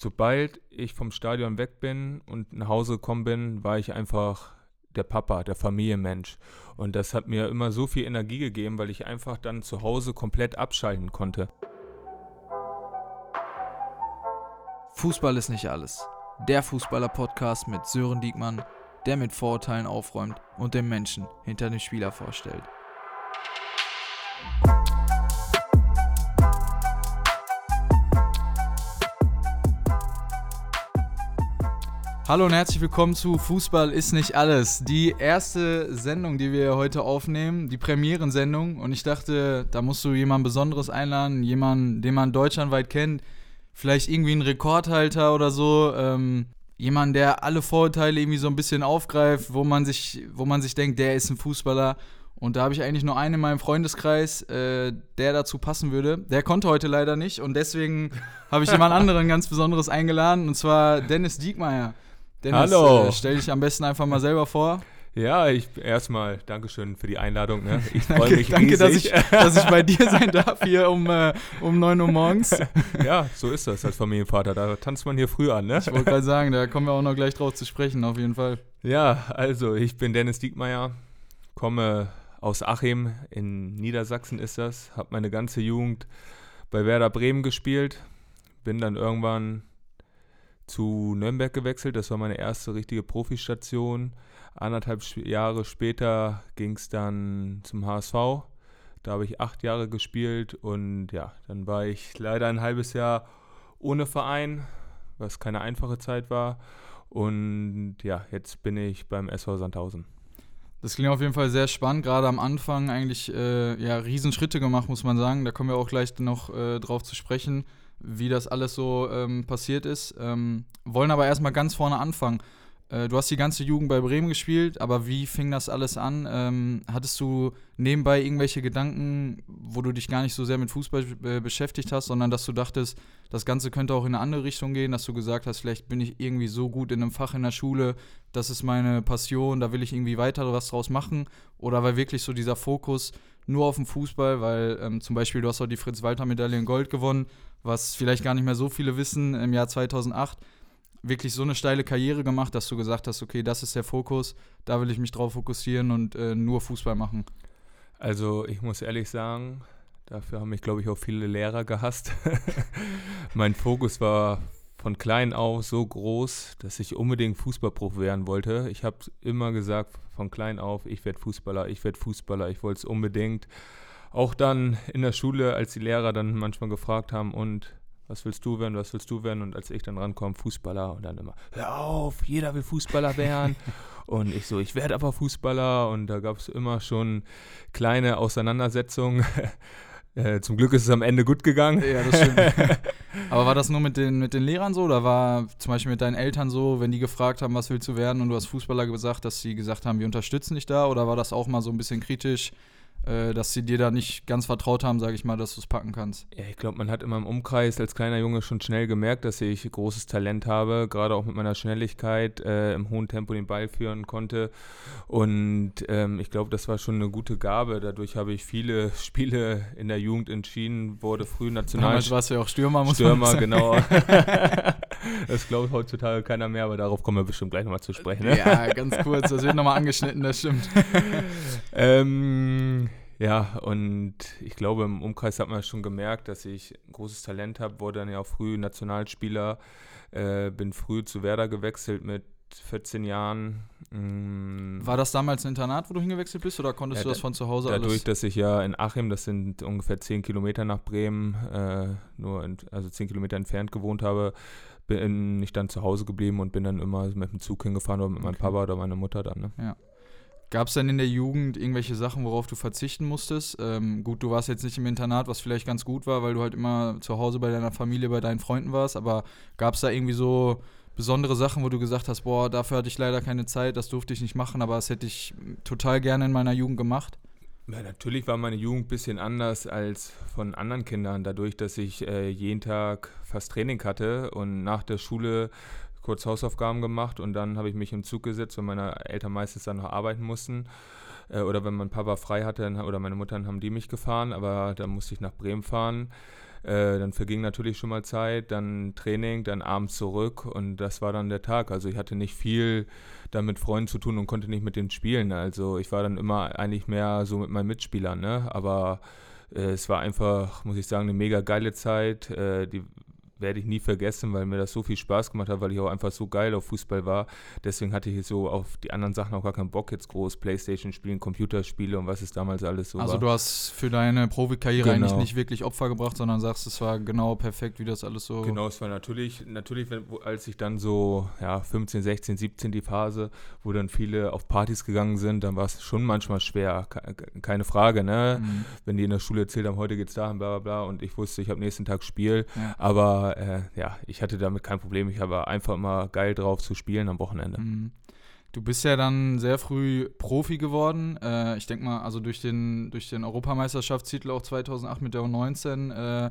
sobald ich vom Stadion weg bin und nach Hause gekommen bin, war ich einfach der Papa, der Familienmensch. Und das hat mir immer so viel Energie gegeben, weil ich einfach dann zu Hause komplett abschalten konnte. Fußball ist nicht alles. Der Fußballer-Podcast mit Sören Diekmann, der mit Vorurteilen aufräumt und den Menschen hinter dem Spieler vorstellt. Hallo und herzlich willkommen zu Fußball ist nicht alles. Die erste Sendung, die wir heute aufnehmen, die Premierensendung. Und ich dachte, da musst du jemanden Besonderes einladen, jemanden, den man deutschlandweit kennt. Vielleicht irgendwie einen Rekordhalter oder so. Ähm, jemand, der alle Vorurteile irgendwie so ein bisschen aufgreift, wo man sich, wo man sich denkt, der ist ein Fußballer. Und da habe ich eigentlich nur einen in meinem Freundeskreis, äh, der dazu passen würde. Der konnte heute leider nicht und deswegen habe ich jemand anderen ganz Besonderes eingeladen und zwar Dennis Diekmeyer. Dennis, Hallo. Äh, stell dich am besten einfach mal selber vor. Ja, ich erstmal Dankeschön für die Einladung. Ne? Ich danke, freue mich danke dass, ich, riesig. dass ich bei dir sein darf hier um, äh, um 9 Uhr morgens. ja, so ist das als Familienvater. Da tanzt man hier früh an. Ne? Ich wollte gerade sagen, da kommen wir auch noch gleich drauf zu sprechen, auf jeden Fall. Ja, also ich bin Dennis Diekmeyer, komme aus Achim in Niedersachsen ist das, habe meine ganze Jugend bei Werder Bremen gespielt, bin dann irgendwann zu Nürnberg gewechselt. Das war meine erste richtige Profistation. Anderthalb Jahre später ging es dann zum HSV. Da habe ich acht Jahre gespielt und ja, dann war ich leider ein halbes Jahr ohne Verein, was keine einfache Zeit war. Und ja, jetzt bin ich beim SV Sandhausen. Das klingt auf jeden Fall sehr spannend, gerade am Anfang eigentlich äh, ja, Riesenschritte gemacht, muss man sagen. Da kommen wir auch gleich noch äh, drauf zu sprechen, wie das alles so ähm, passiert ist. Ähm, wollen aber erstmal ganz vorne anfangen. Äh, du hast die ganze Jugend bei Bremen gespielt, aber wie fing das alles an? Ähm, hattest du nebenbei irgendwelche Gedanken, wo du dich gar nicht so sehr mit Fußball äh, beschäftigt hast, sondern dass du dachtest, das Ganze könnte auch in eine andere Richtung gehen, dass du gesagt hast, vielleicht bin ich irgendwie so gut in einem Fach in der Schule, das ist meine Passion, da will ich irgendwie weiter was draus machen? Oder war wirklich so dieser Fokus nur auf den Fußball, weil ähm, zum Beispiel du hast auch die Fritz-Walter-Medaille in Gold gewonnen, was vielleicht gar nicht mehr so viele wissen im Jahr 2008. Wirklich so eine steile Karriere gemacht, dass du gesagt hast, okay, das ist der Fokus, da will ich mich drauf fokussieren und äh, nur Fußball machen. Also ich muss ehrlich sagen, dafür haben mich, glaube ich, auch viele Lehrer gehasst. mein Fokus war von klein auf so groß, dass ich unbedingt Fußballprofi werden wollte. Ich habe immer gesagt, von klein auf, ich werde Fußballer, ich werde Fußballer, ich wollte es unbedingt. Auch dann in der Schule, als die Lehrer dann manchmal gefragt haben, und was willst du werden, was willst du werden? Und als ich dann rankomme, Fußballer und dann immer, hör auf, jeder will Fußballer werden. und ich so, ich werde aber Fußballer und da gab es immer schon kleine Auseinandersetzungen. Äh, zum Glück ist es am Ende gut gegangen. Ja, das stimmt. Aber war das nur mit den, mit den Lehrern so oder war zum Beispiel mit deinen Eltern so, wenn die gefragt haben, was willst du werden und du hast Fußballer gesagt, dass sie gesagt haben, wir unterstützen dich da oder war das auch mal so ein bisschen kritisch, äh, dass sie dir da nicht ganz vertraut haben, sage ich mal, dass du es packen kannst? Ja, ich glaube, man hat immer im Umkreis als kleiner Junge schon schnell gemerkt, dass ich großes Talent habe, gerade auch mit meiner Schnelligkeit äh, im hohen Tempo den Ball führen konnte. Und ähm, ich glaube, das war schon eine gute Gabe. Dadurch habe ich viele Spiele in der Jugend entschieden, wurde früh national. Damals warst du ja auch Stürmer, muss Stürmer, man sagen. genau. das glaubt heutzutage keiner mehr, aber darauf kommen wir bestimmt gleich nochmal zu sprechen. Ne? Ja, ganz kurz, das wird nochmal angeschnitten, das stimmt. Ähm, ja, und ich glaube, im Umkreis hat man schon gemerkt, dass ich ein großes Talent habe, wurde dann ja auch früh Nationalspieler, äh, bin früh zu Werder gewechselt mit 14 Jahren. Mm, War das damals ein Internat, wo du hingewechselt bist oder konntest Ja, du das da- von zu Hause Dadurch, alles? dass ich ja in Achim, das sind ungefähr 10 Kilometer nach Bremen, äh, nur in, also 10 Kilometer entfernt gewohnt habe, bin ich dann zu Hause geblieben und bin dann immer mit dem Zug hingefahren oder mit meinem Okay. Papa oder meiner Mutter dann. Ne? Gab es denn in der Jugend irgendwelche Sachen, worauf du verzichten musstest? Ähm, gut, du warst jetzt nicht im Internat, was vielleicht ganz gut war, weil du halt immer zu Hause bei deiner Familie, bei deinen Freunden warst, aber gab es da irgendwie so besondere Sachen, wo du gesagt hast, boah, dafür hatte ich leider keine Zeit, das durfte ich nicht machen, aber das hätte ich total gerne in meiner Jugend gemacht? Ja, natürlich war meine Jugend ein bisschen anders als von anderen Kindern, dadurch, dass ich äh, jeden Tag fast Training hatte und nach der Schule kurz Hausaufgaben gemacht und dann habe ich mich im Zug gesetzt, weil meine Eltern meistens dann noch arbeiten mussten. Äh, oder wenn mein Papa frei hatte dann, oder meine Mutter, dann haben die mich gefahren, aber dann musste ich nach Bremen fahren. Äh, dann verging natürlich schon mal Zeit, dann Training, dann abends zurück und das war dann der Tag. Also ich hatte nicht viel da mit Freunden zu tun und konnte nicht mit denen spielen. Also ich war dann immer eigentlich mehr so mit meinen Mitspielern, ne? Aber äh, es war einfach, muss ich sagen, eine mega geile Zeit. Äh, die werde ich nie vergessen, weil mir das so viel Spaß gemacht hat, weil ich auch einfach so geil auf Fußball war. Deswegen hatte ich so auf die anderen Sachen auch gar keinen Bock, jetzt groß Playstation spielen, Computerspiele und was es damals alles so also war. Also du hast für deine Profikarriere genau. eigentlich nicht wirklich Opfer gebracht, sondern sagst, es war genau perfekt, wie das alles so... Genau, es war natürlich, natürlich, wenn, als ich dann so, ja, 15, 16, 17 die Phase, wo dann viele auf Partys gegangen sind, dann war es schon manchmal schwer, keine Frage, ne? Mhm. Wenn die in der Schule erzählt haben, heute geht's da, bla bla bla und ich wusste, ich habe nächsten Tag Spiel, ja. aber äh, ja, ich hatte damit kein Problem. Ich war einfach immer geil drauf zu spielen am Wochenende. Mhm. Du bist ja dann sehr früh Profi geworden. Äh, ich denke mal, also durch den, durch den Europameisterschaftstitel auch 2008 mit der U19, äh,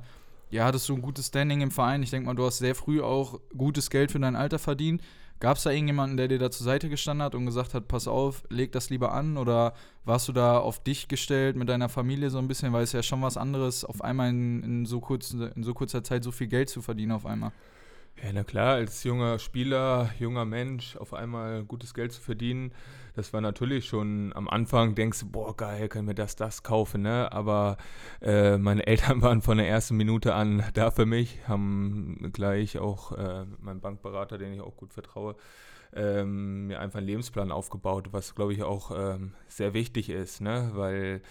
ja, hattest du ein gutes Standing im Verein. Ich denke mal, du hast sehr früh auch gutes Geld für dein Alter verdient. Gab es da irgendjemanden, der dir da zur Seite gestanden hat und gesagt hat, pass auf, leg das lieber an? Oder warst du da auf dich gestellt mit deiner Familie so ein bisschen? Weil es ja schon was anderes, auf einmal in, in, so, kurz, in so kurzer Zeit so viel Geld zu verdienen auf einmal. Ja, na klar, als junger Spieler, junger Mensch, auf einmal gutes Geld zu verdienen, das war natürlich schon am Anfang, denkst du, boah, geil, kann mir das, das kaufen, ne? Aber äh, meine Eltern waren von der ersten Minute an da für mich, haben gleich auch äh, mein Bankberater, den ich auch gut vertraue, ähm, mir einfach einen Lebensplan aufgebaut, was glaube ich auch ähm, sehr wichtig ist, ne? Weil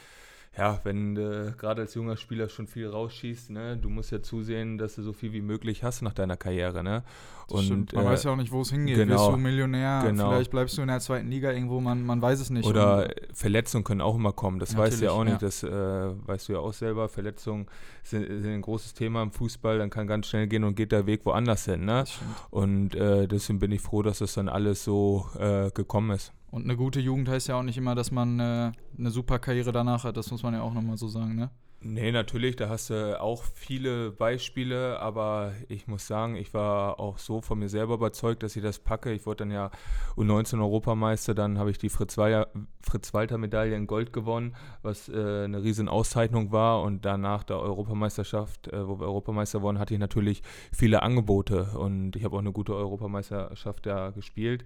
ja, wenn du gerade als junger Spieler schon viel rausschießt, ne, du musst ja zusehen, dass du so viel wie möglich hast nach deiner Karriere, ne? Und man äh, weiß ja auch nicht, wo es hingeht. Genau, Wirst du Millionär? Genau. Vielleicht bleibst du in der zweiten Liga irgendwo, man, man weiß es nicht. Oder Und Verletzungen können auch immer kommen. Das weißt du ja auch nicht. Ja. Das äh, weißt du ja auch selber. Verletzungen sind, sind, ein großes Thema im Fußball. Dann kann ganz schnell gehen und geht der Weg woanders hin. Ne? Und äh, deswegen bin ich froh, dass das dann alles so äh, gekommen ist. Und eine gute Jugend heißt ja auch nicht immer, dass man äh, eine super Karriere danach hat. Das muss man ja auch nochmal so sagen, ne? Nee, natürlich, da hast du auch viele Beispiele, aber ich muss sagen, ich war auch so von mir selber überzeugt, dass ich das packe. Ich wurde dann ja U19 Europameister, dann habe ich die Fritz-Walter-Medaille in Gold gewonnen, was äh, eine riesen Auszeichnung war und danach der Europameisterschaft, äh, wo wir Europameister wurden, hatte ich natürlich viele Angebote und ich habe auch eine gute Europameisterschaft da gespielt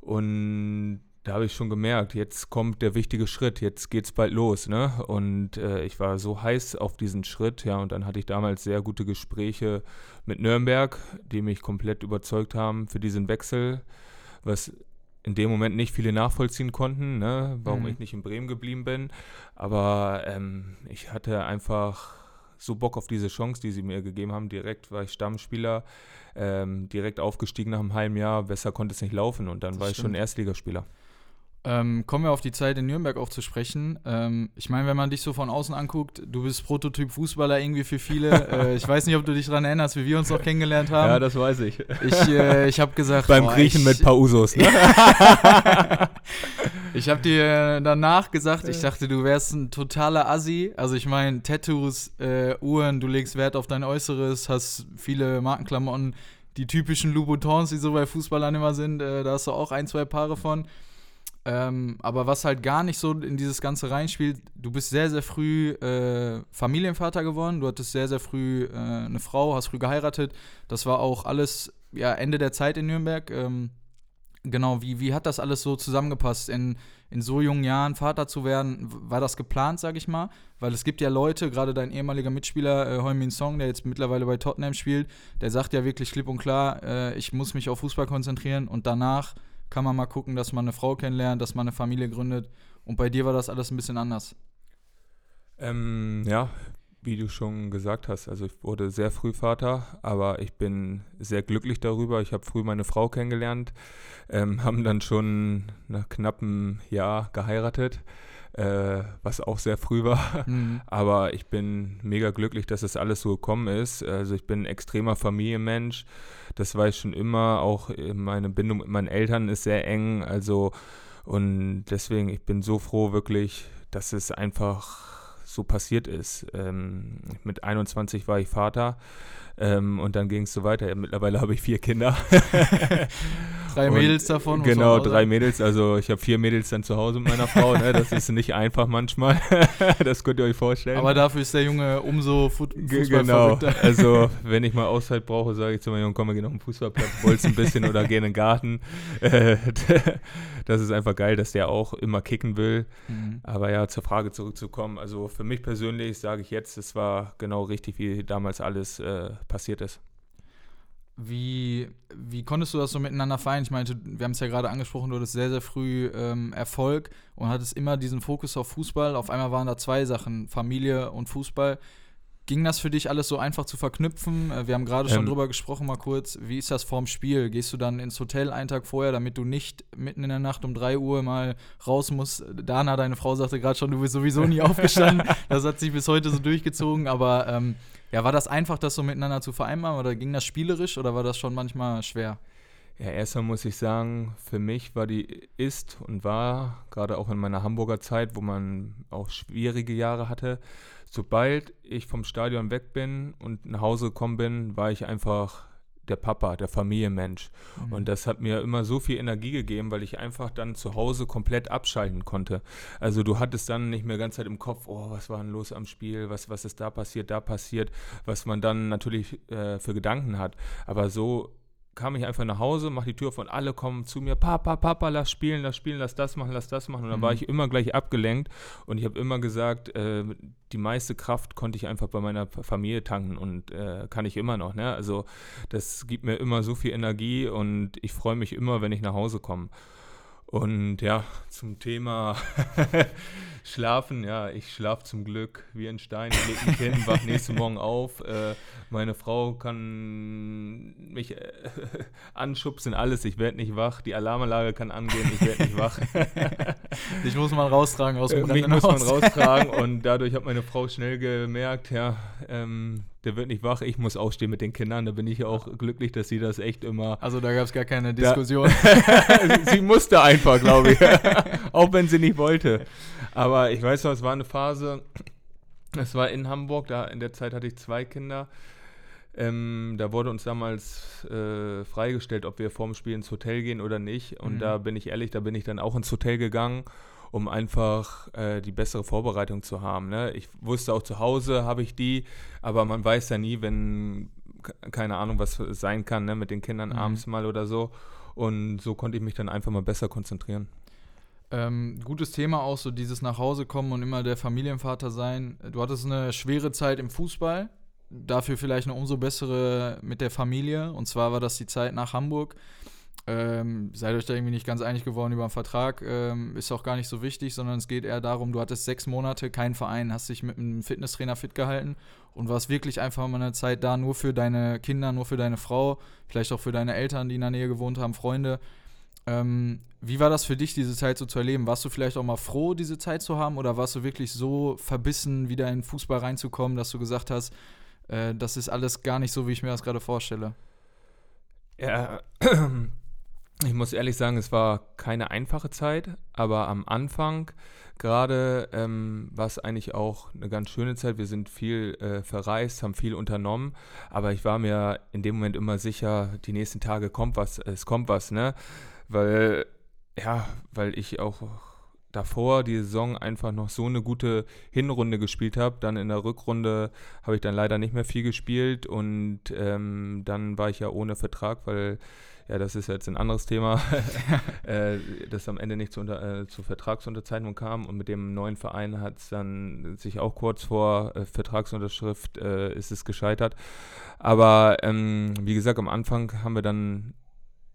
und da habe ich schon gemerkt, jetzt kommt der wichtige Schritt, jetzt geht es bald los, ne? Und äh, ich war so heiß auf diesen Schritt, ja, und dann hatte ich damals sehr gute Gespräche mit Nürnberg, die mich komplett überzeugt haben für diesen Wechsel, was in dem Moment nicht viele nachvollziehen konnten, ne? warum mhm. ich nicht in Bremen geblieben bin. Aber ähm, ich hatte einfach so Bock auf diese Chance, die sie mir gegeben haben. Direkt war ich Stammspieler, ähm, direkt aufgestiegen nach einem halben Jahr. Besser konnte es nicht laufen und dann das war stimmt. ich schon Erstligaspieler. Ähm, kommen wir auf die Zeit in Nürnberg auch zu sprechen. Ähm, ich meine, wenn man dich so von außen anguckt, du bist Prototyp Fußballer irgendwie für viele. äh, ich weiß nicht, ob du dich daran erinnerst, wie wir uns noch kennengelernt haben. Ja, das weiß ich. Ich, äh, ich habe gesagt. Beim boah, Griechen ich, mit Pausos. Ne? ich habe dir danach gesagt, ich dachte, du wärst ein totaler Assi. Also ich meine, Tattoos, äh, Uhren, du legst Wert auf dein Äußeres, hast viele Markenklamotten, die typischen Louboutins, die so bei Fußballern immer sind. Äh, da hast du auch ein, zwei Paare von. Ähm, aber was halt gar nicht so in dieses Ganze reinspielt, du bist sehr, sehr früh äh, Familienvater geworden, du hattest sehr, sehr früh äh, eine Frau, hast früh geheiratet. Das war auch alles ja, Ende der Zeit in Nürnberg. Ähm, genau, wie, wie hat das alles so zusammengepasst, in, in so jungen Jahren Vater zu werden? War das geplant, sag ich mal? Weil es gibt ja Leute, gerade dein ehemaliger Mitspieler, äh, Heumin Song, der jetzt mittlerweile bei Tottenham spielt, der sagt ja wirklich klipp und klar, äh, ich muss mich auf Fußball konzentrieren und danach kann man mal gucken, dass man eine Frau kennenlernt, dass man eine Familie gründet. Und bei dir war das alles ein bisschen anders. Ähm, ja, wie du schon gesagt hast, also ich wurde sehr früh Vater, aber ich bin sehr glücklich darüber. Ich habe früh meine Frau kennengelernt, ähm, haben dann schon nach knappem Jahr geheiratet äh, was auch sehr früh war. Mhm. Aber ich bin mega glücklich, dass es das alles so gekommen ist. Also ich bin ein extremer Familienmensch. Das war ich schon immer. Auch meine Bindung mit meinen Eltern ist sehr eng. Also und deswegen, ich bin so froh wirklich, dass es einfach so passiert ist. Ähm, mit 21 war ich Vater ähm, und dann ging es so weiter. Ja, mittlerweile habe ich vier Kinder. Drei Mädels davon. Genau, drei Mädels. Also ich habe vier Mädels dann zu Hause mit meiner Frau. Ne? Das ist nicht einfach manchmal. das könnt ihr euch vorstellen. Aber dafür ist der Junge umso Fut Fußball Genau. Also wenn ich mal Auszeit brauche, sage ich zu meinem Jungen, komm, wir gehen auf den Fußballplatz, bolzen ein bisschen oder gehen in den Garten. das ist einfach geil, dass der auch immer kicken will. Mhm. Aber ja, zur Frage zurückzukommen. Also für mich persönlich sage ich jetzt, es war genau richtig, wie damals alles äh, passiert ist. Wie, wie konntest du das so miteinander vereinen? Ich meinte, wir haben es ja gerade angesprochen, du hattest sehr, sehr früh ähm, Erfolg und hattest immer diesen Fokus auf Fußball. Auf einmal waren da zwei Sachen, Familie und Fußball. Ging das für dich alles so einfach zu verknüpfen? Äh, wir haben gerade schon ähm, drüber gesprochen, mal kurz. Wie ist das vorm Spiel? Gehst du dann ins Hotel einen Tag vorher, damit du nicht mitten in der Nacht um 3 Uhr mal raus musst? Dana, deine Frau, sagte gerade schon, du bist sowieso nie aufgestanden. Das hat sich bis heute so durchgezogen. Aber ähm, ja, war das einfach, das so miteinander zu vereinbaren oder ging das spielerisch oder war das schon manchmal schwer? Ja, erstmal muss ich sagen, für mich war die, ist und war, gerade auch in meiner Hamburger Zeit, wo man auch schwierige Jahre hatte, sobald ich vom Stadion weg bin und nach Hause gekommen bin, war ich einfach der Papa, der Familienmensch. Mhm. Und das hat mir immer so viel Energie gegeben, weil ich einfach dann zu Hause komplett abschalten konnte. Also du hattest dann nicht mehr ganz Zeit im Kopf, oh, was war denn los am Spiel, was, was ist da passiert, da passiert, was man dann natürlich äh, für Gedanken hat. Aber so kam ich einfach nach Hause, mach die Tür von alle kommen zu mir, Papa, Papa, lass spielen, lass spielen, lass das machen, lass das machen. Und dann mhm. war ich immer gleich abgelenkt und ich habe immer gesagt, äh, die meiste Kraft konnte ich einfach bei meiner Familie tanken und äh, kann ich immer noch. Ne? Also das gibt mir immer so viel Energie und ich freue mich immer, wenn ich nach Hause komme. Und ja, zum Thema Schlafen, ja, ich schlafe zum Glück wie ein Stein, ich lege mich hin, wach nächsten Morgen auf. Äh, meine Frau kann mich äh, anschubsen, alles, ich werde nicht wach. Die Alarmanlage kann angehen, ich werde nicht wach. Dich muss man raustragen aus dem äh, Mich muss man raustragen und dadurch hat meine Frau schnell gemerkt, ja, ähm, der wird nicht wach, ich muss aufstehen mit den Kindern. Da bin ich auch glücklich, dass sie das echt immer. Also da gab es gar keine Diskussion. sie musste einfach, glaube ich. auch wenn sie nicht wollte. Aber ich weiß noch, es war eine Phase, es war in Hamburg, da in der Zeit hatte ich zwei Kinder. Ähm, da wurde uns damals äh, freigestellt, ob wir vorm Spiel ins Hotel gehen oder nicht. Und mhm. da bin ich ehrlich, da bin ich dann auch ins Hotel gegangen um einfach äh, die bessere Vorbereitung zu haben. Ne? Ich wusste auch zu Hause habe ich die, aber man weiß ja nie, wenn keine Ahnung, was sein kann, ne? mit den Kindern mhm. abends mal oder so. Und so konnte ich mich dann einfach mal besser konzentrieren. Ähm, gutes Thema auch so dieses nach Hause kommen und immer der Familienvater sein. Du hattest eine schwere Zeit im Fußball, dafür vielleicht eine umso bessere mit der Familie. Und zwar war das die Zeit nach Hamburg. Ähm, seid euch da irgendwie nicht ganz einig geworden über einen Vertrag, ähm, ist auch gar nicht so wichtig, sondern es geht eher darum, du hattest sechs Monate keinen Verein, hast dich mit einem Fitnesstrainer fit gehalten und warst wirklich einfach mal eine Zeit da, nur für deine Kinder, nur für deine Frau, vielleicht auch für deine Eltern, die in der Nähe gewohnt haben, Freunde. Ähm, wie war das für dich, diese Zeit so zu erleben? Warst du vielleicht auch mal froh, diese Zeit zu haben oder warst du wirklich so verbissen, wieder in Fußball reinzukommen, dass du gesagt hast, äh, das ist alles gar nicht so, wie ich mir das gerade vorstelle? Ja, ich muss ehrlich sagen, es war keine einfache Zeit, aber am Anfang gerade ähm, war es eigentlich auch eine ganz schöne Zeit. Wir sind viel äh, verreist, haben viel unternommen, aber ich war mir in dem Moment immer sicher, die nächsten Tage kommt was, es kommt was, ne? Weil, ja, weil ich auch davor die Saison einfach noch so eine gute Hinrunde gespielt habe. Dann in der Rückrunde habe ich dann leider nicht mehr viel gespielt und ähm, dann war ich ja ohne Vertrag, weil ja, das ist jetzt ein anderes Thema, äh, das am Ende nicht zu, unter, äh, zur Vertragsunterzeichnung kam und mit dem neuen Verein hat es dann sich auch kurz vor äh, Vertragsunterschrift äh, ist es gescheitert. Aber ähm, wie gesagt, am Anfang haben wir dann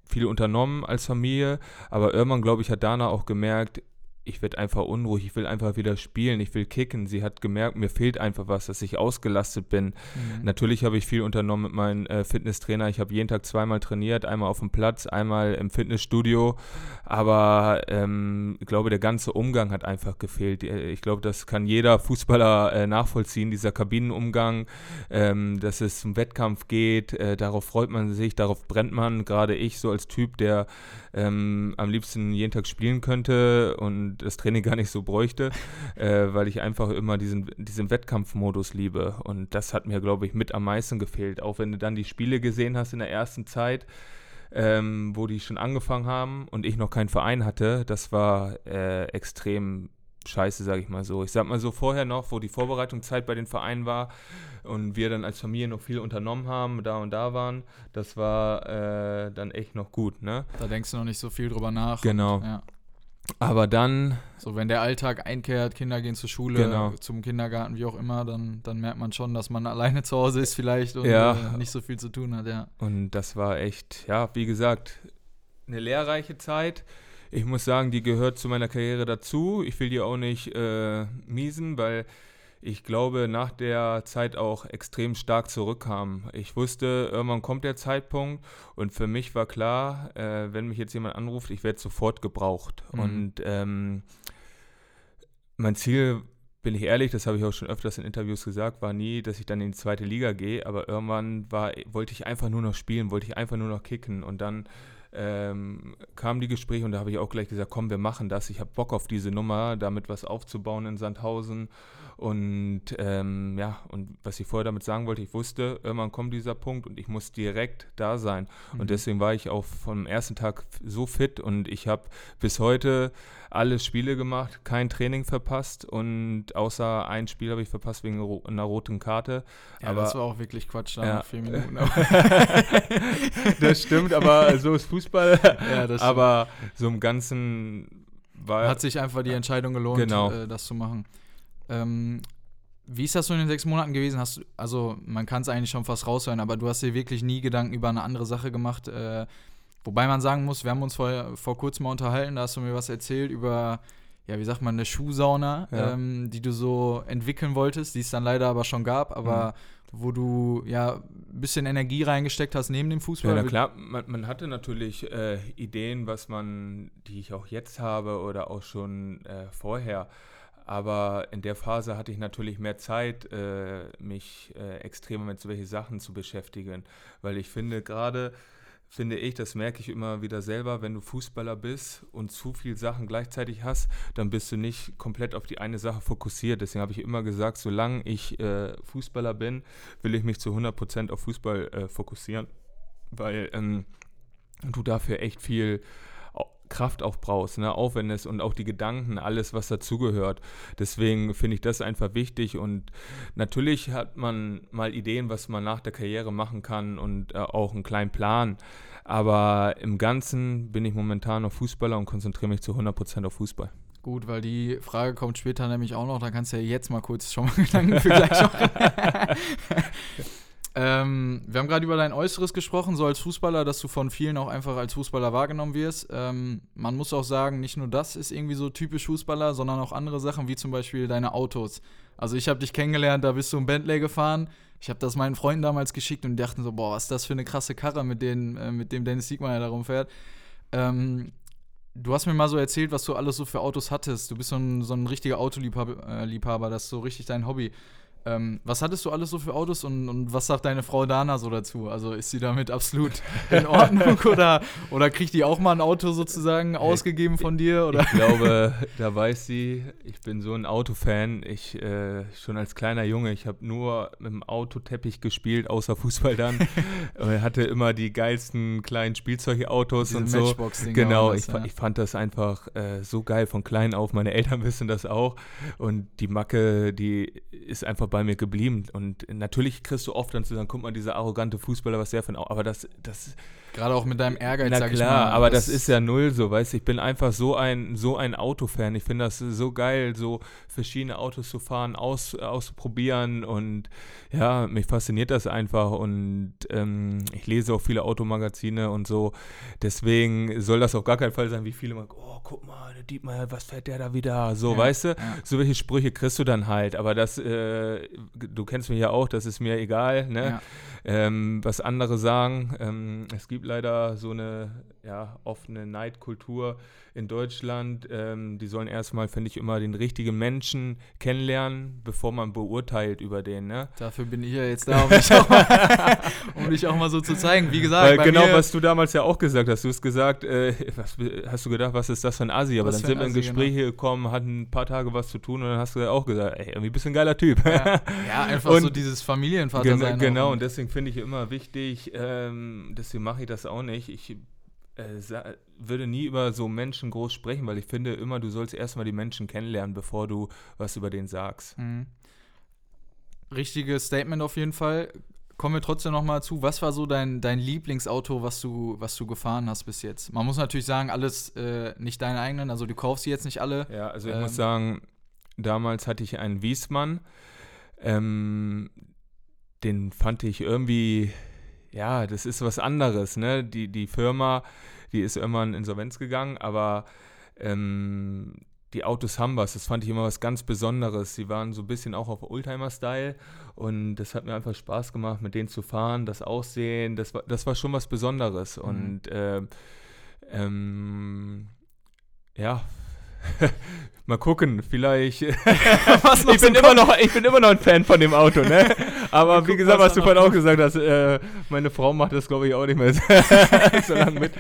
viel unternommen als Familie, aber irgendwann, glaube ich, hat Dana auch gemerkt, ich werde einfach unruhig, ich will einfach wieder spielen, ich will kicken. Sie hat gemerkt, mir fehlt einfach was, dass ich ausgelastet bin. Mhm. Natürlich habe ich viel unternommen mit meinem äh, Fitnesstrainer. Ich habe jeden Tag zweimal trainiert, einmal auf dem Platz, einmal im Fitnessstudio. Aber ähm, ich glaube, der ganze Umgang hat einfach gefehlt. Äh, ich glaube, das kann jeder Fußballer äh, nachvollziehen, dieser Kabinenumgang, ähm, dass es zum Wettkampf geht. Äh, darauf freut man sich, darauf brennt man. Gerade ich so als Typ, der ähm, am liebsten jeden Tag spielen könnte und das Training gar nicht so bräuchte, äh, weil ich einfach immer diesen, diesen Wettkampfmodus liebe. Und das hat mir, glaube ich, mit am meisten gefehlt. Auch wenn du dann die Spiele gesehen hast in der ersten Zeit, ähm, wo die schon angefangen haben und ich noch keinen Verein hatte, das war äh, extrem scheiße, sage ich mal so. Ich sag mal so vorher noch, wo die Vorbereitungszeit bei den Vereinen war und wir dann als Familie noch viel unternommen haben, da und da waren, das war äh, dann echt noch gut, ne? Da denkst du noch nicht so viel drüber nach. Genau. Und, ja. Aber dann. So, wenn der Alltag einkehrt, Kinder gehen zur Schule, Genau. zum Kindergarten, wie auch immer, dann, dann merkt man schon, dass man alleine zu Hause ist vielleicht und Ja. äh, nicht so viel zu tun hat, ja. Und das war echt, ja, wie gesagt, eine lehrreiche Zeit. Ich muss sagen, die gehört zu meiner Karriere dazu. Ich will die auch nicht äh, miesen, weil ich glaube, nach der Zeit auch extrem stark zurückkam. Ich wusste, irgendwann kommt der Zeitpunkt und für mich war klar, äh, wenn mich jetzt jemand anruft, ich werde sofort gebraucht. Mhm. Und ähm, mein Ziel, bin ich ehrlich, das habe ich auch schon öfters in Interviews gesagt, war nie, dass ich dann in die zweite Liga gehe, aber irgendwann war, wollte ich einfach nur noch spielen, wollte ich einfach nur noch kicken und dann ähm, kamen die Gespräche und da habe ich auch gleich gesagt, komm, wir machen das. Ich habe Bock auf diese Nummer, damit was aufzubauen in Sandhausen. Und ähm, ja, und was ich vorher damit sagen wollte, ich wusste, irgendwann kommt dieser Punkt und ich muss direkt da sein. Mhm. Und deswegen war ich auch vom ersten Tag so fit und ich habe bis heute alle Spiele gemacht, kein Training verpasst und außer ein Spiel habe ich verpasst wegen ro einer roten Karte. Ja, aber das war auch wirklich Quatsch da Ja. vier Minuten. das stimmt, aber so ist Fußball. ja, aber so im Ganzen war hat sich einfach die Entscheidung gelohnt, Genau. äh, das zu machen. Ähm, wie ist das so in den sechs Monaten gewesen? Hast du, also man kann es eigentlich schon fast raushören, aber du hast dir wirklich nie Gedanken über eine andere Sache gemacht. Äh, wobei man sagen muss, wir haben uns vor, vor kurzem mal unterhalten, da hast du mir was erzählt über, ja, wie sagt man, eine Schuhsauna, Ja. ähm, die du so entwickeln wolltest, die es dann leider aber schon gab, aber wo du ja ein bisschen Energie reingesteckt hast neben dem Fußball. Ja, na klar, man, man hatte natürlich äh, Ideen, was man, die ich auch jetzt habe oder auch schon äh, vorher. Aber in der Phase hatte ich natürlich mehr Zeit, äh, mich äh, extrem mit solchen Sachen zu beschäftigen. Weil ich finde, gerade finde ich, das merke ich immer wieder selber, wenn du Fußballer bist und zu viel Sachen gleichzeitig hast, dann bist du nicht komplett auf die eine Sache fokussiert. Deswegen habe ich immer gesagt, solange ich äh, Fußballer bin, will ich mich zu 100% auf Fußball äh, fokussieren, weil ähm, du dafür echt viel Kraft aufbrauchst, ne, aufwendest und auch die Gedanken, alles, was dazugehört. Deswegen finde ich das einfach wichtig und natürlich hat man mal Ideen, was man nach der Karriere machen kann und äh, auch einen kleinen Plan. Aber im Ganzen bin ich momentan noch Fußballer und konzentriere mich zu 100% auf Fußball. Gut, weil die Frage kommt später nämlich auch noch, da kannst du ja jetzt mal kurz schon mal Gedanken für gleich machen. ähm, wir haben gerade über dein Äußeres gesprochen, so als Fußballer, dass du von vielen auch einfach als Fußballer wahrgenommen wirst. Ähm, man muss auch sagen, nicht nur das ist irgendwie so typisch Fußballer, sondern auch andere Sachen, wie zum Beispiel deine Autos. Also ich habe dich kennengelernt, da bist du im Bentley gefahren. Ich habe das meinen Freunden damals geschickt und die dachten so, boah, was ist das für eine krasse Karre, mit, denen, äh, mit dem Dennis Siegmeier da rumfährt. Ähm, Du hast mir mal so erzählt, was du alles so für Autos hattest. Du bist so ein, so ein richtiger Autoliebhaber, äh, das ist so richtig dein Hobby. Ähm, was hattest du alles so für Autos und, und was sagt deine Frau Dana so dazu? Also ist sie damit absolut in Ordnung oder, oder kriegt die auch mal ein Auto sozusagen ausgegeben von dir? Oder? Ich glaube, da weiß sie, ich bin so ein Autofan. Ich äh, schon als kleiner Junge, ich habe nur mit dem Autoteppich gespielt, außer Fußball dann. Und hatte immer die geilsten kleinen Spielzeugautos Diese und so. Matchbox-Dinger Genau, ich, ja. ich fand das einfach äh, so geil von klein auf. Meine Eltern wissen das auch. Und die Macke, die ist einfach bei mir geblieben. Und natürlich kriegst du oft dann zu sagen, guck mal, dieser arrogante Fußballer, was der für ein Aber das, das Gerade auch mit deinem Ehrgeiz, na sag ich klar, mal. aber das, ist ja null so, weißt du, ich bin einfach so ein, so ein Autofan. Ich finde das so geil, so verschiedene Autos zu fahren, aus, auszuprobieren und ja, mich fasziniert das einfach und ähm, ich lese auch viele Automagazine und so. Deswegen soll das auf gar keinen Fall sein, wie viele mal, oh, guck mal, der Dietmar, was fährt der da wieder? So, Ja, weißt du? ja. So welche Sprüche kriegst du dann halt, aber das, äh, du kennst mich ja auch, das ist mir egal, ne? Ja. ähm, was andere sagen. Ähm, es gibt leider so eine ja, offene Neidkultur in Deutschland. Ähm, die sollen erstmal, finde ich, immer den richtigen Menschen kennenlernen, bevor man beurteilt über den. Ne? Dafür bin ich ja jetzt da, um dich auch mal, um dich auch mal so zu zeigen. Wie gesagt, Weil genau, was du damals ja auch gesagt hast. Du hast gesagt, äh, was, hast du gedacht, was ist das für ein Asi? Aber Was dann sind wir in Gespräche gekommen, hatten ein paar Tage was zu tun und dann hast du auch gesagt, ey, irgendwie bist du ein geiler Typ. ja, ja, einfach Und so dieses Familienvater Gen sein. genau, auch. und deswegen finde ich immer wichtig, ähm, deswegen mache ich das das auch nicht. Ich äh, würde nie über so Menschen groß sprechen, weil ich finde immer, du sollst erstmal die Menschen kennenlernen, bevor du was über den sagst. Mhm. Richtiges Statement auf jeden Fall. Kommen wir trotzdem noch mal zu, was war so dein, dein Lieblingsauto, was du, was du gefahren hast bis jetzt? Man muss natürlich sagen, alles äh, nicht deine eigenen, also du kaufst sie jetzt nicht alle. Ja, also ich ähm, muss sagen, damals hatte ich einen Wiesmann, ähm, den fand ich irgendwie, ja, das ist was anderes, ne? Die, die Firma, die ist irgendwann in Insolvenz gegangen, aber ähm, die Autos haben was. Das fand ich immer was ganz Besonderes. Sie waren so ein bisschen auch auf Oldtimer-Style und das hat mir einfach Spaß gemacht, mit denen zu fahren, das Aussehen, das war, das war schon was Besonderes. Mhm. Und äh, ähm, ja, Mal gucken, vielleicht. ich, bin immer noch, ich bin immer noch ein Fan von dem Auto, ne? Aber wie gesagt, was, was du vorhin auch gesagt hast, äh, meine Frau macht das, glaube ich, auch nicht mehr so lange mit.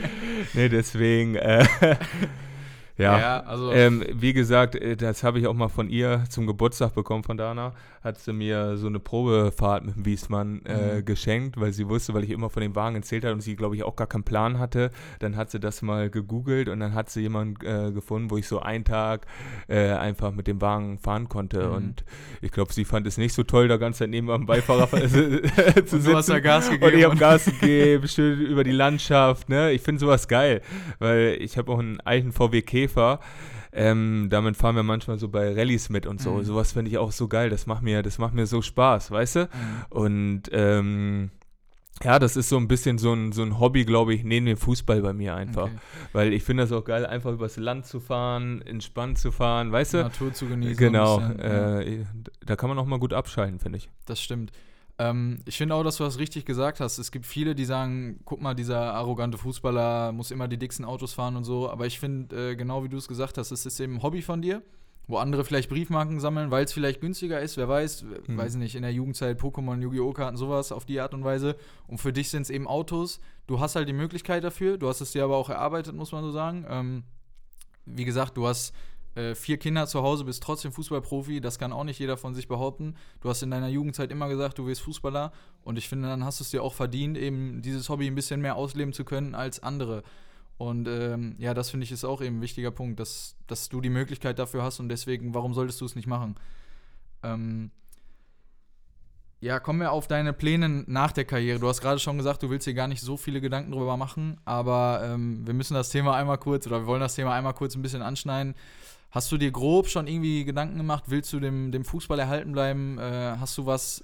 Nee, deswegen. Äh, ja, ja also ähm, wie gesagt, äh, das habe ich auch mal von ihr zum Geburtstag bekommen, von Dana. Hat sie mir so eine Probefahrt mit dem Wiesmann äh, mhm. geschenkt, weil sie wusste, weil ich immer von dem Wagen erzählt habe und sie, glaube ich, auch gar keinen Plan hatte. Dann hat sie das mal gegoogelt und dann hat sie jemanden äh, gefunden, wo ich so einen Tag äh, einfach mit dem Wagen fahren konnte. Mhm. Und ich glaube, sie fand es nicht so toll, da ganz neben am Beifahrer zu sitzen. Du hast ja Gas gegeben. Und ich habe Gas gegeben, schön über die Landschaft. Ne? Ich finde sowas geil, weil ich habe auch einen alten VW Käfer. Ähm, damit fahren wir manchmal so bei Rallyes mit und so. Mhm. Sowas finde ich auch so geil. Das macht mir, das macht mir so Spaß, weißt du? Mhm. Und ähm, ja, das ist so ein bisschen so ein, so ein Hobby, glaube ich, neben dem Fußball bei mir einfach. Okay. Weil ich finde das auch geil, einfach übers Land zu fahren, entspannt zu fahren, weißt du? Natur zu genießen. Genau. Bisschen, äh, ja. Da kann man auch mal gut abschalten, finde ich. Das stimmt. Ähm, ich finde auch, dass du das richtig gesagt hast. Es gibt viele, die sagen, guck mal, dieser arrogante Fußballer muss immer die dicksten Autos fahren und so. Aber ich finde, äh, genau wie du es gesagt hast, es ist eben ein Hobby von dir, wo andere vielleicht Briefmarken sammeln, weil es vielleicht günstiger ist. Wer weiß, hm. weiß ich nicht, in der Jugendzeit Pokémon, Yu-Gi-Oh! Karten, sowas auf die Art und Weise. Und für dich sind es eben Autos. Du hast halt die Möglichkeit dafür. Du hast es dir aber auch erarbeitet, muss man so sagen. Ähm, wie gesagt, du hast äh, vier Kinder zu Hause, bist trotzdem Fußballprofi, das kann auch nicht jeder von sich behaupten. Du hast in deiner Jugendzeit immer gesagt, du wirst Fußballer und ich finde, dann hast du es dir auch verdient, eben dieses Hobby ein bisschen mehr ausleben zu können als andere. Und ähm, ja, das finde ich ist auch eben ein wichtiger Punkt, dass, dass du die Möglichkeit dafür hast und deswegen, warum solltest du es nicht machen? Ähm, ja, kommen wir auf deine Pläne nach der Karriere. Du hast gerade schon gesagt, du willst dir gar nicht so viele Gedanken darüber machen, aber ähm, wir müssen das Thema einmal kurz oder wir wollen das Thema einmal kurz ein bisschen anschneiden. Hast du dir grob schon irgendwie Gedanken gemacht? Willst du dem, dem Fußball erhalten bleiben? Äh, hast du was,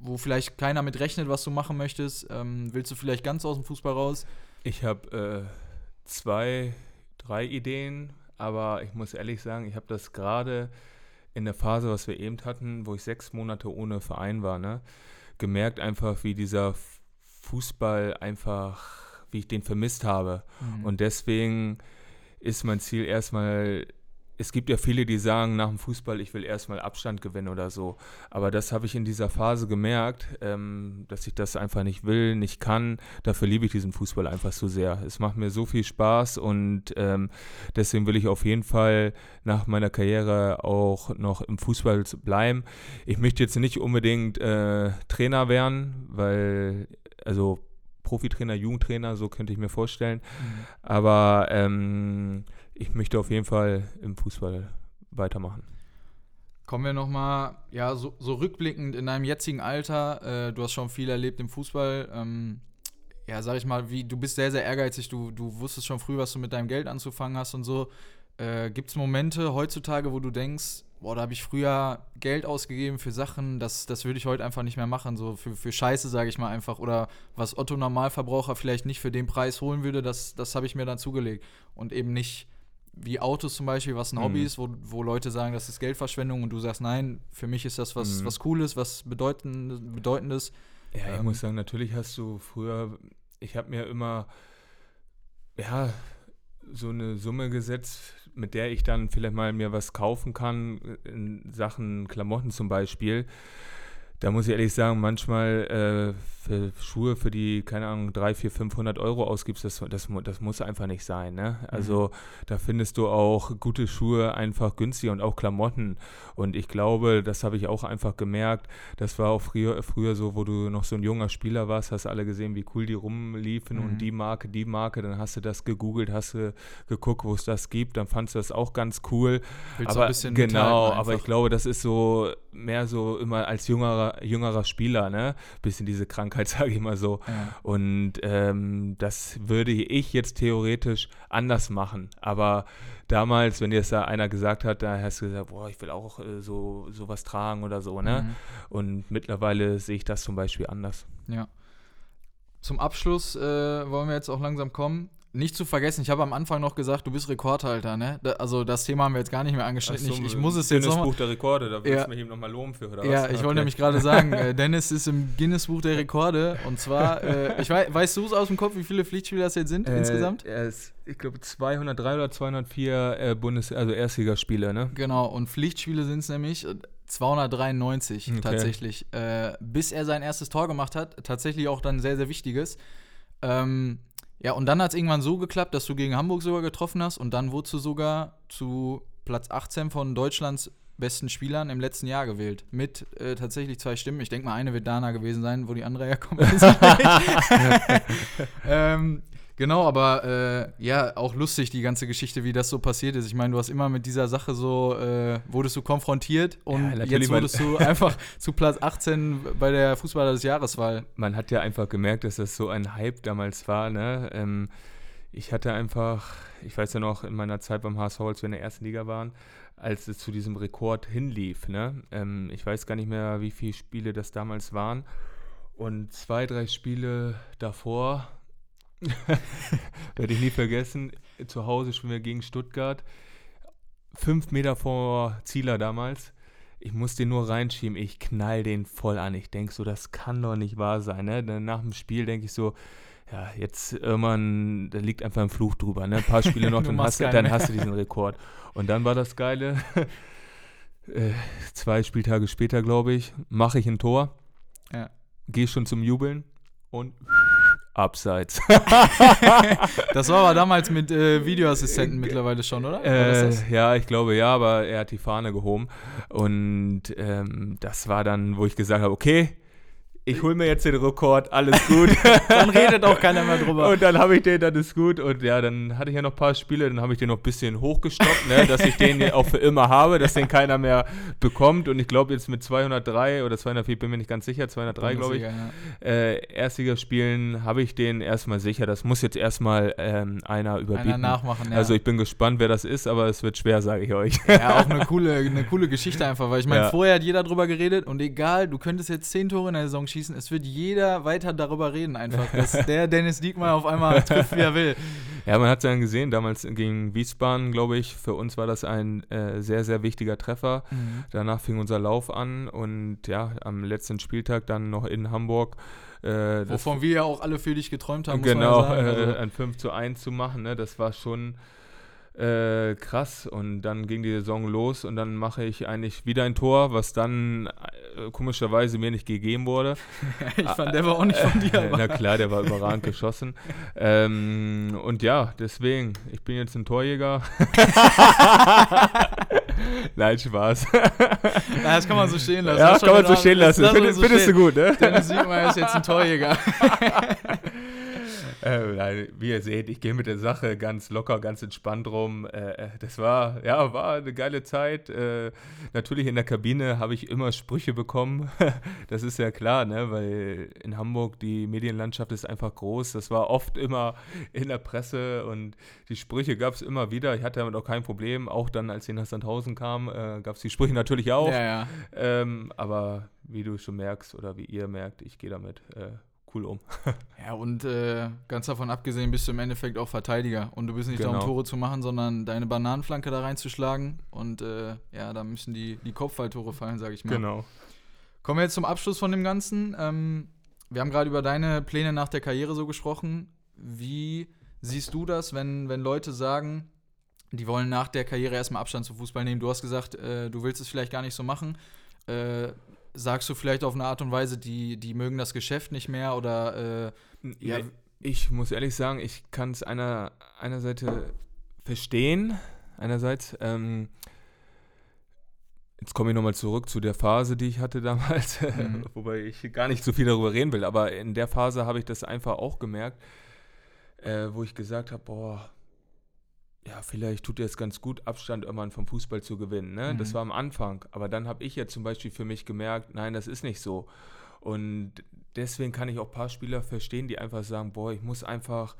wo vielleicht keiner mit rechnet, was du machen möchtest? Ähm, willst du vielleicht ganz aus dem Fußball raus? Ich habe äh, zwei, drei Ideen, aber ich muss ehrlich sagen, ich habe das gerade in der Phase, was wir eben hatten, wo ich sechs Monate ohne Verein war, ne, gemerkt einfach, wie dieser Fußball einfach, wie ich den vermisst habe. Mhm. Und deswegen ist mein Ziel erstmal es gibt ja viele, die sagen nach dem Fußball, ich will erstmal Abstand gewinnen oder so. Aber das habe ich in dieser Phase gemerkt, ähm, dass ich das einfach nicht will, nicht kann. Dafür liebe ich diesen Fußball einfach so sehr. Es macht mir so viel Spaß und ähm, deswegen will ich auf jeden Fall nach meiner Karriere auch noch im Fußball bleiben. Ich möchte jetzt nicht unbedingt äh, Trainer werden, weil, also Profitrainer, Jugendtrainer, so könnte ich mir vorstellen. Mhm. Aber ähm, ich möchte auf jeden Fall im Fußball weitermachen. Kommen wir nochmal, ja, so, so, rückblickend in deinem jetzigen Alter, äh, du hast schon viel erlebt im Fußball. Ähm, ja, sag ich mal, wie, du bist sehr, sehr ehrgeizig, du, du wusstest schon früh, was du mit deinem Geld anzufangen hast und so. Äh, Gibt es Momente heutzutage, wo du denkst, boah, da habe ich früher Geld ausgegeben für Sachen, das, das würde ich heute einfach nicht mehr machen, so für, für Scheiße, sage ich mal einfach. Oder was Otto Normalverbraucher vielleicht nicht für den Preis holen würde, das, das habe ich mir dann zugelegt. Und eben nicht wie Autos zum Beispiel, was ein Hobby mhm. ist, wo, wo Leute sagen, das ist Geldverschwendung und du sagst, nein, für mich ist das was, mhm. was Cooles, was Bedeutend, Bedeutendes. Ja, ich ähm, muss sagen, natürlich hast du früher, ich habe mir immer, ja, so eine Summe gesetzt, mit der ich dann vielleicht mal mir was kaufen kann, in Sachen Klamotten zum Beispiel. Da muss ich ehrlich sagen, manchmal äh, für Schuhe, für die, keine Ahnung, 3, 4, 500 Euro ausgibst, das, das, das muss einfach nicht sein. Ne? Also mhm. da findest du auch gute Schuhe einfach günstiger und auch Klamotten. Und ich glaube, das habe ich auch einfach gemerkt. Das war auch früher, früher so, wo du noch so ein junger Spieler warst, hast alle gesehen, wie cool die rumliefen mhm. und die Marke, die Marke. Dann hast du das gegoogelt, hast du geguckt, wo es das gibt. Dann fandst du das auch ganz cool. Willst aber genau, aber ich glaube, das ist so mehr so immer als jüngerer, jüngerer Spieler, ne? Bisschen diese Krankheit sage ich mal so. Ja. Und ähm, das würde ich jetzt theoretisch anders machen. Aber damals, wenn dir das da einer gesagt hat, da hast du gesagt, boah, ich will auch äh, so sowas tragen oder so, ne? Mhm. Und mittlerweile sehe ich das zum Beispiel anders. Ja. Zum Abschluss äh, wollen wir jetzt auch langsam kommen nicht zu vergessen, ich habe am Anfang noch gesagt, du bist Rekordhalter, ne? Da, also das Thema haben wir jetzt gar nicht mehr angeschnitten. So, ich, ich, muss es jetzt noch Buch der Rekorde, da willst ja. du mich eben nochmal loben für, oder Ja, was? ich okay. wollte nämlich gerade sagen, äh, Dennis ist im Guinness Buch der Rekorde und zwar, äh, ich weiß, weißt du es aus dem Kopf, wie viele Pflichtspiele das jetzt sind äh, insgesamt? Er ist, ich glaube, 203 oder 204 äh, Bundes-, also Erstligaspiele, ne? Genau, und Pflichtspiele sind es nämlich 293 okay. tatsächlich. Äh, bis er sein erstes Tor gemacht hat, tatsächlich auch dann sehr, sehr wichtiges. Ähm, ja, und dann hat es irgendwann so geklappt, dass du gegen Hamburg sogar getroffen hast und dann wurdest du sogar zu Platz 18 von Deutschlands besten Spielern im letzten Jahr gewählt. Mit äh, tatsächlich zwei Stimmen. Ich denke mal, eine wird Dana gewesen sein, wo die andere herkommt. ähm, Genau, aber äh, ja, auch lustig die ganze Geschichte, wie das so passiert ist. Ich meine, du hast immer mit dieser Sache so, äh, wurdest du konfrontiert und ja, jetzt wurdest du einfach zu Platz 18 bei der Fußballer des Jahreswahl. Man hat ja einfach gemerkt, dass das so ein Hype damals war. Ne? Ähm, ich hatte einfach, ich weiß ja noch, in meiner Zeit beim HSV, als wir in der ersten Liga waren, als es zu diesem Rekord hinlief. Ne? Ähm, ich weiß gar nicht mehr, wie viele Spiele das damals waren. Und zwei, drei Spiele davor Werde ich nie vergessen. Zu Hause spielen wir gegen Stuttgart. Fünf Meter vor Zieler damals. Ich muss den nur reinschieben. Ich knall den voll an. Ich denke so, das kann doch nicht wahr sein. Ne? Dann nach dem Spiel denke ich so, ja, jetzt irgendwann, da liegt einfach ein Fluch drüber. Ne? Ein paar Spiele noch, dann, hast, dann hast du diesen Rekord. Und dann war das Geile. äh, zwei Spieltage später, glaube ich, mache ich ein Tor. Ja. Gehe schon zum Jubeln und Abseits. das war aber damals mit äh, Videoassistenten mittlerweile schon, oder? Äh, ja, ich glaube ja, aber er hat die Fahne gehoben. Und ähm, das war dann, wo ich gesagt habe, okay, ich hole mir jetzt den Rekord, alles gut. dann redet auch keiner mehr drüber. Und dann habe ich den, dann ist gut. Und ja, dann hatte ich ja noch ein paar Spiele, dann habe ich den noch ein bisschen hochgestockt, ne, dass ich den auch für immer habe, dass den keiner mehr bekommt. Und ich glaube jetzt mit 203 oder 204, bin mir nicht ganz sicher, 203 glaube ich, ja. äh, Erstligaspielen habe ich den erstmal sicher. Das muss jetzt erstmal ähm, einer überbieten. Einer nachmachen, ja. Also ich bin gespannt, wer das ist, aber es wird schwer, sage ich euch. Ja, auch eine coole, eine coole Geschichte einfach, weil ich meine, ja. vorher hat jeder drüber geredet und egal, du könntest jetzt zehn Tore in der Saison schießen, es wird jeder weiter darüber reden einfach, dass der Dennis Diekmann auf einmal trifft, wie er will. Ja, man hat es dann gesehen, damals gegen Wiesbaden, glaube ich, für uns war das ein äh, sehr, sehr wichtiger Treffer. Mhm. Danach fing unser Lauf an und ja, am letzten Spieltag dann noch in Hamburg. Äh, Wovon wir ja auch alle für dich geträumt haben, genau, muss man ja sagen. Also. Äh, ein 5 zu 1 zu machen, ne, das war schon äh, krass. Und dann ging die Saison los und dann mache ich eigentlich wieder ein Tor, was dann äh, komischerweise mir nicht gegeben wurde. ich fand, der war auch nicht von dir. Na klar, der war überragend geschossen. Ähm, und ja, deswegen, ich bin jetzt ein Torjäger. Nein, Spaß. Na, das kann man so stehen lassen. Ja, kann man so stehen lassen. Findest, so findest du gut, ne? Dennis Siegmeier ist jetzt ein Torjäger. Äh, wie ihr seht, ich gehe mit der Sache ganz locker, ganz entspannt rum. Äh, äh, das war, ja, war eine geile Zeit. Äh, natürlich in der Kabine habe ich immer Sprüche bekommen. das ist ja klar, ne? weil in Hamburg die Medienlandschaft ist einfach groß. Das war oft immer in der Presse und die Sprüche gab es immer wieder. Ich hatte damit auch kein Problem. Auch dann, als ich nach Sandhausen kam, äh, gab es die Sprüche natürlich auch. Ja, ja. Ähm, aber wie du schon merkst oder wie ihr merkt, ich gehe damit äh, cool um. ja, und äh, ganz davon abgesehen bist du im Endeffekt auch Verteidiger. Und du bist nicht genau. da, um genau. Tore zu machen, sondern deine Bananenflanke da reinzuschlagen. Und äh, ja, da müssen die, die Kopfballtore fallen, sage ich mal. Genau. Kommen wir jetzt zum Abschluss von dem Ganzen. Ähm, wir haben gerade über deine Pläne nach der Karriere so gesprochen. Wie siehst du das, wenn, wenn Leute sagen, die wollen nach der Karriere erstmal Abstand zum Fußball nehmen? Du hast gesagt, äh, du willst es vielleicht gar nicht so machen. Äh, sagst du vielleicht auf eine Art und Weise, die, die mögen das Geschäft nicht mehr oder äh, ja, ich muss ehrlich sagen, ich kann es einer, einer Seite verstehen, einerseits. Ähm, jetzt komme ich nochmal zurück zu der Phase, die ich hatte damals, mhm. wobei ich gar nicht so viel darüber reden will, aber in der Phase habe ich das einfach auch gemerkt, äh, wo ich gesagt habe, boah, ja, vielleicht tut es ganz gut, Abstand irgendwann vom Fußball zu gewinnen. Ne? Mhm. Das war am Anfang. Aber dann habe ich ja zum Beispiel für mich gemerkt, nein, das ist nicht so. Und deswegen kann ich auch ein paar Spieler verstehen, die einfach sagen, boah, ich muss einfach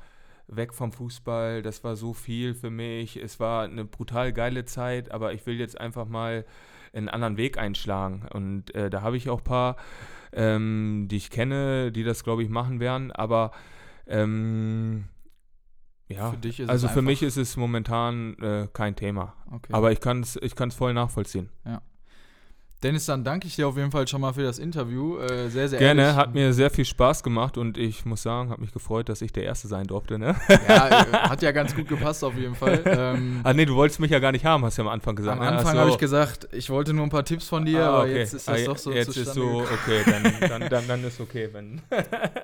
weg vom Fußball, das war so viel für mich, es war eine brutal geile Zeit, aber ich will jetzt einfach mal einen anderen Weg einschlagen. Und äh, da habe ich auch ein paar, ähm, die ich kenne, die das, glaube ich, machen werden, aber ähm, ja, für also für mich ist es momentan äh, kein Thema. Okay. Aber ich kann es ich voll nachvollziehen. Ja. Dennis, dann danke ich dir auf jeden Fall schon mal für das Interview. Äh, sehr, sehr Gerne, ehrlich. hat mir sehr viel Spaß gemacht und ich muss sagen, habe mich gefreut, dass ich der Erste sein durfte. Ne? Ja, äh, hat ja ganz gut gepasst auf jeden Fall. Ähm, ah, nee, du wolltest mich ja gar nicht haben, hast du ja am Anfang gesagt. Am ne? Anfang habe ich gesagt, ich wollte nur ein paar Tipps von dir, ah, okay. aber jetzt ist das ah, doch so Jetzt ist so, okay, dann, dann, dann, dann, ist okay. Wenn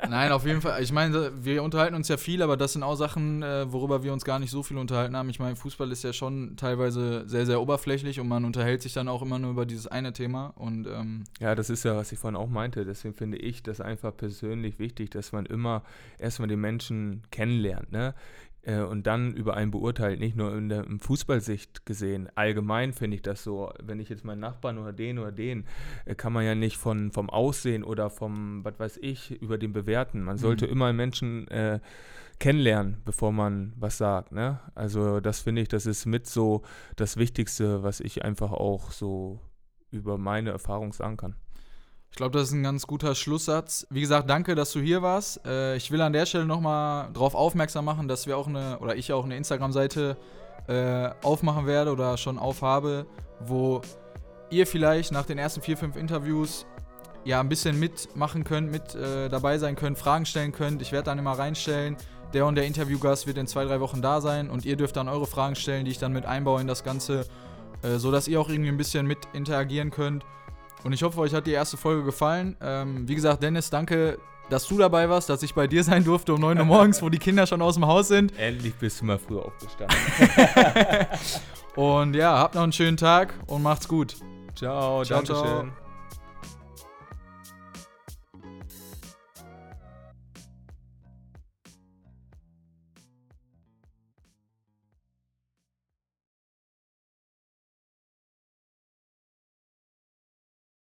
Nein, auf jeden Fall. Ich meine, wir unterhalten uns ja viel, aber das sind auch Sachen, äh, worüber wir uns gar nicht so viel unterhalten haben. Ich meine, Fußball ist ja schon teilweise sehr, sehr oberflächlich und man unterhält sich dann auch immer nur über dieses eine Thema und ähm, ja, das ist ja, was ich vorhin auch meinte. Deswegen finde ich das einfach persönlich wichtig, dass man immer erstmal den Menschen kennenlernt. Ne? Äh, und dann über einen beurteilt, nicht nur in der Fußballsicht gesehen. Allgemein finde ich das so, wenn ich jetzt meinen Nachbarn oder den oder den, äh, kann man ja nicht von, vom Aussehen oder vom, was weiß ich, über den bewerten. Man sollte mhm. immer Menschen äh, kennenlernen, bevor man was sagt. Ne? Also das finde ich, das ist mit so das Wichtigste, was ich einfach auch so über meine Erfahrung sagen kann. Ich glaube, das ist ein ganz guter Schlusssatz. Wie gesagt, danke, dass du hier warst. Äh, ich will an der Stelle nochmal darauf aufmerksam machen, dass wir auch eine, oder ich auch eine Instagram-Seite äh, aufmachen werde oder schon aufhabe, wo ihr vielleicht nach den ersten vier, fünf Interviews ja ein bisschen mitmachen könnt, mit äh, dabei sein könnt, Fragen stellen könnt. Ich werde dann immer reinstellen. Der und der Interviewgast wird in zwei, drei Wochen da sein und ihr dürft dann eure Fragen stellen, die ich dann mit einbaue in das Ganze äh, sodass ihr auch irgendwie ein bisschen mit interagieren könnt. Und ich hoffe, euch hat die erste Folge gefallen. Ähm, wie gesagt, Dennis, danke, dass du dabei warst, dass ich bei dir sein durfte um 9 Uhr morgens, wo die Kinder schon aus dem Haus sind. Endlich bist du mal früher aufgestanden. und ja, habt noch einen schönen Tag und macht's gut. Ciao, ciao, ciao.